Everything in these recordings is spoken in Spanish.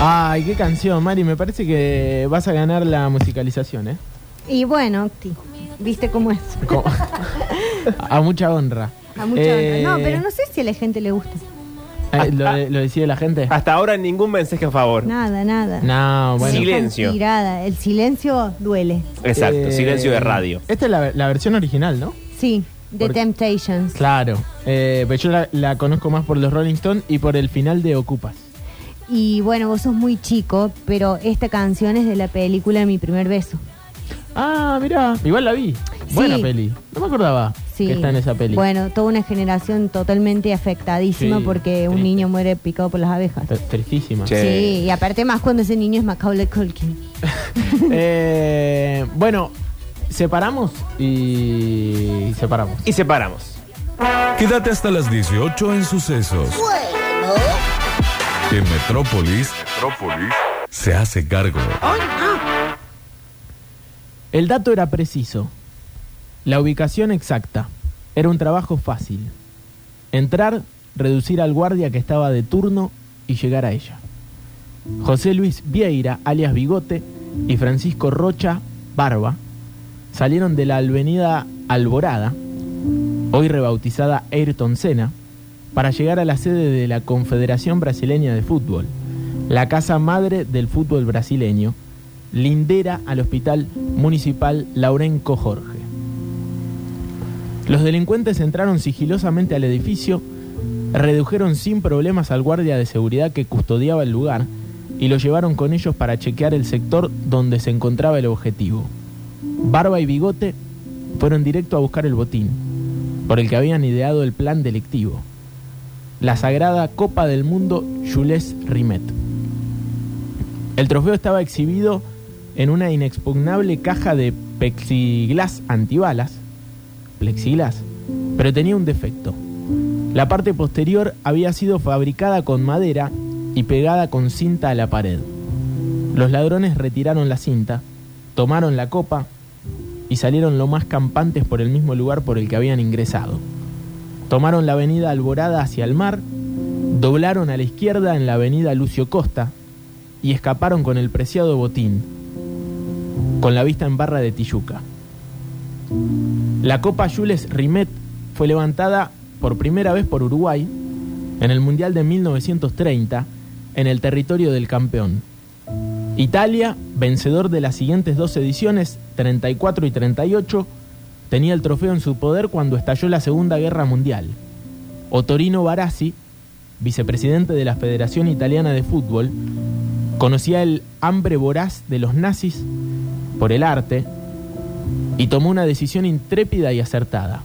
Ay, qué canción, Mari. Me parece que vas a ganar la musicalización, ¿eh? Y bueno, Octi, ¿viste cómo es? A mucha honra. A mucha Eh, honra. No, pero no sé si a la gente le gusta. eh, ¿lo, lo decide la gente? Hasta ahora ningún mensaje a favor. Nada, nada. No, bueno. Silencio. tirada. El silencio duele. Exacto, Eh, silencio de radio. Esta es la, la versión original, ¿no? Sí, The Porque- Temptations. Claro. Eh, pero yo la, la conozco más por los Rolling Stones y por el final de Ocupas. Y bueno, vos sos muy chico, pero esta canción es de la película Mi Primer Beso. Ah, mirá. Igual la vi. Buena Sí. peli. No me acordaba Sí. que está en esa peli. Bueno, toda una generación totalmente afectadísima Sí, porque un triste. niño muere picado por las abejas. Tristísima. Sí. Sí, y aparte más cuando ese niño es Macaulay Culkin. Eh, bueno, separamos y separamos. Y separamos. Quédate hasta las 18 en sucesos. Que Metrópolis, se hace cargo. El dato era preciso. La ubicación exacta. Era un trabajo fácil. Entrar, reducir al guardia que estaba de turno y llegar a ella. José Luis Vieira, alias Bigote, y Francisco Rocha, Barba, salieron de la avenida Alborada, hoy rebautizada Ayrton Senna, para llegar a la sede de la Confederación Brasileña de Fútbol, la casa madre del fútbol brasileño, lindera al Hospital Municipal Laurenco Jorge. Los delincuentes entraron sigilosamente al edificio, redujeron sin problemas al guardia de seguridad que custodiaba el lugar y lo llevaron con ellos para chequear el sector donde se encontraba el objetivo. Barba y Bigote fueron directo a buscar el botín, por el que habían ideado el plan delictivo. La sagrada Copa del Mundo Jules Rimet. El trofeo estaba exhibido en una inexpugnable caja de plexiglas antibalas, plexiglas, pero tenía un defecto. La parte posterior había sido fabricada con madera y pegada con cinta a la pared. Los ladrones retiraron la cinta, tomaron la copa y salieron lo más campantes por el mismo lugar por el que habían ingresado. Tomaron la avenida Alborada hacia el mar, doblaron a la izquierda en la avenida Lucio Costa y escaparon con el preciado botín, con la vista en barra de Tijuca. La Copa Jules Rimet fue levantada por primera vez por Uruguay en el Mundial de 1930 en el territorio del campeón. Italia, vencedor de las siguientes dos ediciones, 34 y 38, tenía el trofeo en su poder cuando estalló la Segunda Guerra Mundial. Otorino Barassi, vicepresidente de la Federación Italiana de Fútbol, conocía el hambre voraz de los nazis por el arte y tomó una decisión intrépida y acertada.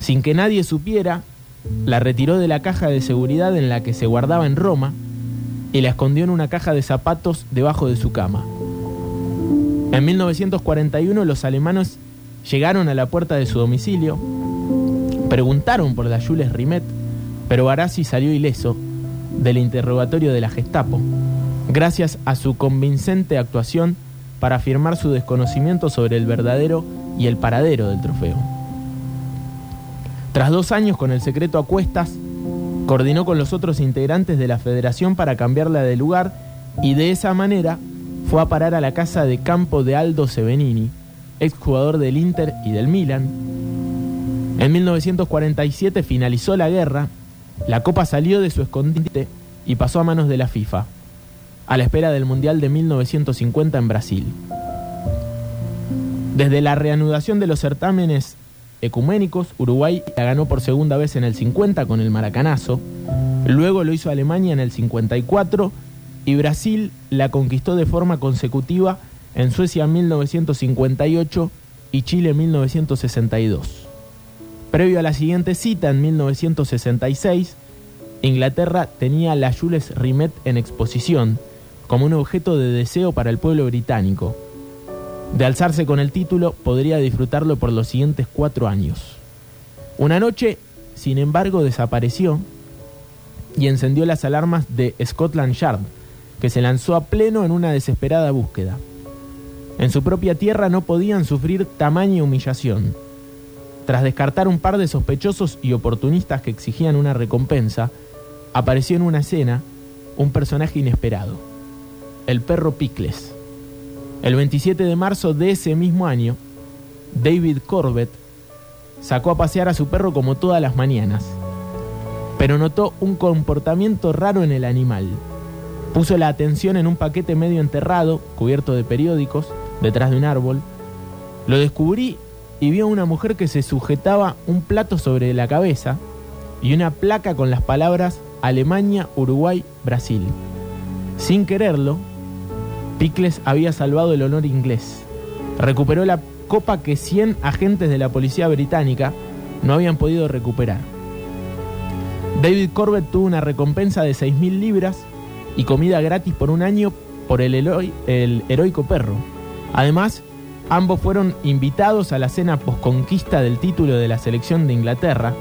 Sin que nadie supiera, la retiró de la caja de seguridad en la que se guardaba en Roma y la escondió en una caja de zapatos debajo de su cama. En 1941 los alemanes llegaron a la puerta de su domicilio, preguntaron por la Jules Rimet, pero Barassi salió ileso del interrogatorio de la Gestapo, gracias a su convincente actuación para afirmar su desconocimiento sobre el verdadero y el paradero del trofeo. Tras dos años con el secreto a cuestas, coordinó con los otros integrantes de la federación para cambiarla de lugar y de esa manera fue a parar a la casa de campo de Aldo Sevenini, exjugador del Inter y del Milan. En 1947 finalizó la guerra, la copa salió de su escondite y pasó a manos de la FIFA, a la espera del Mundial de 1950 en Brasil. Desde la reanudación de los certámenes ecuménicos, Uruguay la ganó por segunda vez en el 50 con el Maracanazo, luego lo hizo Alemania en el 54 y Brasil la conquistó de forma consecutiva en Suecia en 1958 y Chile en 1962. Previo a la siguiente cita, en 1966, Inglaterra tenía la Jules Rimet en exposición como un objeto de deseo para el pueblo británico. De alzarse con el título, podría disfrutarlo por los siguientes cuatro años. Una noche, sin embargo, desapareció y encendió las alarmas de Scotland Yard, que se lanzó a pleno en una desesperada búsqueda. En su propia tierra no podían sufrir tamaña humillación. Tras descartar un par de sospechosos y oportunistas que exigían una recompensa, apareció en una escena un personaje inesperado. el perro Picles. El 27 de marzo de ese mismo año, David Corbett sacó a pasear a su perro como todas las mañanas, pero notó un comportamiento raro en el animal. Puso la atención en un paquete medio enterrado, cubierto de periódicos, detrás de un árbol. Lo descubrí y vio a una mujer que se sujetaba un plato sobre la cabeza y una placa con las palabras Alemania, Uruguay, Brasil. Sin quererlo, Picles había salvado el honor inglés. Recuperó la copa que 100 agentes de la policía británica no habían podido recuperar. David Corbett tuvo una recompensa de 6.000 libras y comida gratis por un año por el, el heroico perro. Además, ambos fueron invitados a la cena posconquista del título de la selección de Inglaterra,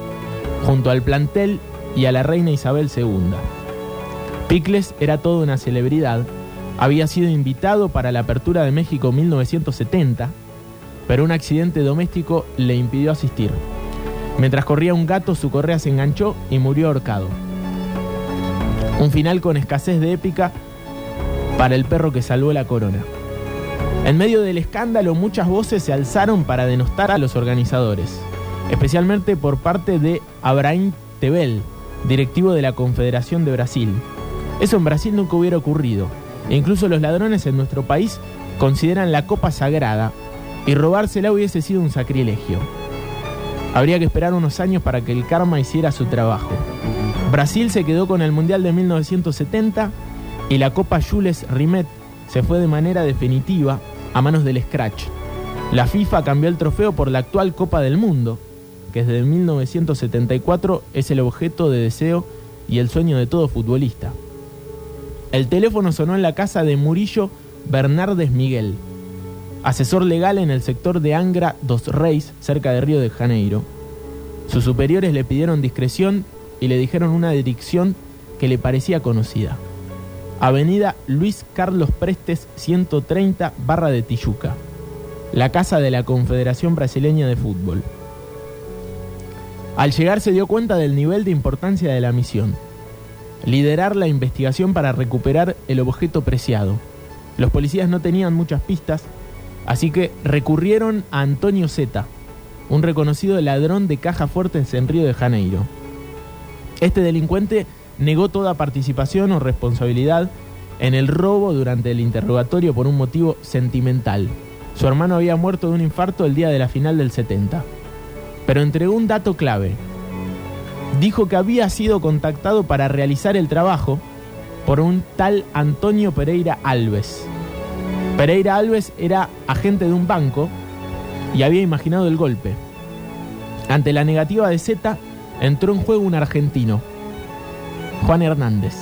junto al plantel y a la reina Isabel II. Picles era toda una celebridad, había sido invitado para la apertura de México 1970, pero un accidente doméstico le impidió asistir. Mientras corría un gato, su correa se enganchó y murió ahorcado. Un final con escasez de épica para el perro que salvó la corona. En medio del escándalo, muchas voces se alzaron para denostar a los organizadores, especialmente por parte de Abraim Tebel, directivo de la Confederación de Brasil. Eso en Brasil nunca hubiera ocurrido, e incluso los ladrones en nuestro país consideran la copa sagrada y robársela hubiese sido un sacrilegio. Habría que esperar unos años para que el karma hiciera su trabajo. Brasil se quedó con el Mundial de 1970 y la Copa Jules Rimet se fue de manera definitiva a manos del Scratch. La FIFA cambió el trofeo por la actual Copa del Mundo, que desde 1974 es el objeto de deseo y el sueño de todo futbolista. El teléfono sonó en la casa de Murillo Bernardes Miguel, asesor legal en el sector de Angra dos Reis, cerca de Río de Janeiro. Sus superiores le pidieron discreción y le dijeron una dirección que le parecía conocida. Avenida Luis Carlos Prestes 130 barra de Tijuca, la casa de la Confederación Brasileña de Fútbol. Al llegar se dio cuenta del nivel de importancia de la misión. Liderar la investigación para recuperar el objeto preciado. Los policías no tenían muchas pistas, así que recurrieron a Antonio Zeta, un reconocido ladrón de caja fuertes en Río de Janeiro. Este delincuente negó toda participación o responsabilidad en el robo durante el interrogatorio por un motivo sentimental. Su hermano había muerto de un infarto el día de la final del 70. Pero entregó un dato clave. Dijo que había sido contactado para realizar el trabajo por un tal Antonio Pereira Alves. Pereira Alves era agente de un banco y había imaginado el golpe. Ante la negativa de Z, entró en juego un argentino, Juan Hernández,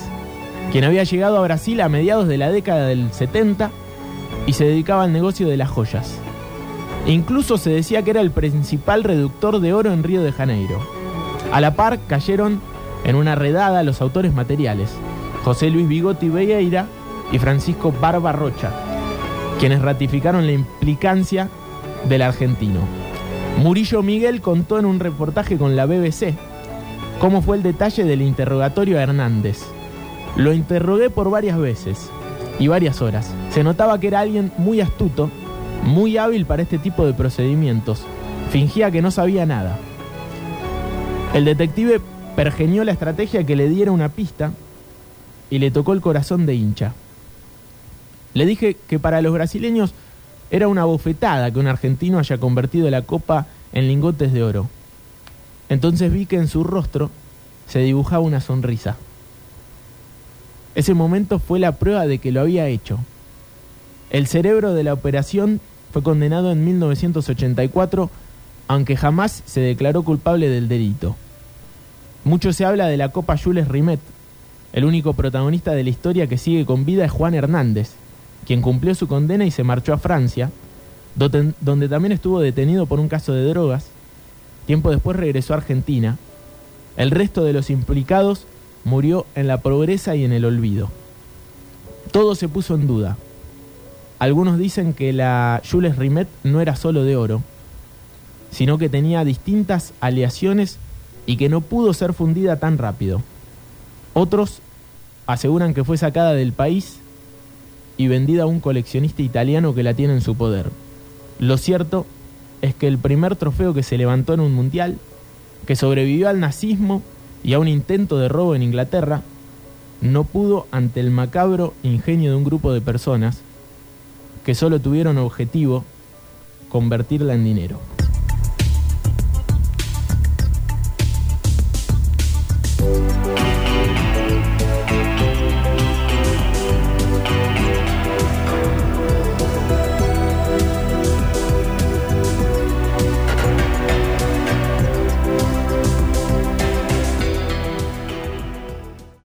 quien había llegado a Brasil a mediados de la década del 70 y se dedicaba al negocio de las joyas. Incluso se decía que era el principal reductor de oro en Río de Janeiro. A la par cayeron en una redada los autores materiales, José Luis Bigotti Vieira y Francisco Barba Rocha, quienes ratificaron la implicancia del argentino. Murillo Miguel contó en un reportaje con la BBC cómo fue el detalle del interrogatorio a Hernández. Lo interrogué por varias veces y varias horas. Se notaba que era alguien muy astuto, muy hábil para este tipo de procedimientos. Fingía que no sabía nada. El detective pergeñó la estrategia que le diera una pista y le tocó el corazón de hincha. Le dije que para los brasileños era una bofetada que un argentino haya convertido la copa en lingotes de oro. Entonces vi que en su rostro se dibujaba una sonrisa. Ese momento fue la prueba de que lo había hecho. El cerebro de la operación fue condenado en 1984, aunque jamás se declaró culpable del delito. Mucho se habla de la Copa Jules Rimet. El único protagonista de la historia que sigue con vida es Juan Hernández, quien cumplió su condena y se marchó a Francia, donde también estuvo detenido por un caso de drogas. Tiempo después regresó a Argentina. El resto de los implicados murió en la pobreza y en el olvido. Todo se puso en duda. Algunos dicen que la Jules Rimet no era solo de oro, sino que tenía distintas aleaciones y que no pudo ser fundida tan rápido. Otros aseguran que fue sacada del país y vendida a un coleccionista italiano que la tiene en su poder. Lo cierto es que el primer trofeo que se levantó en un mundial, que sobrevivió al nazismo y a un intento de robo en Inglaterra, no pudo ante el macabro ingenio de un grupo de personas que solo tuvieron objetivo convertirla en dinero.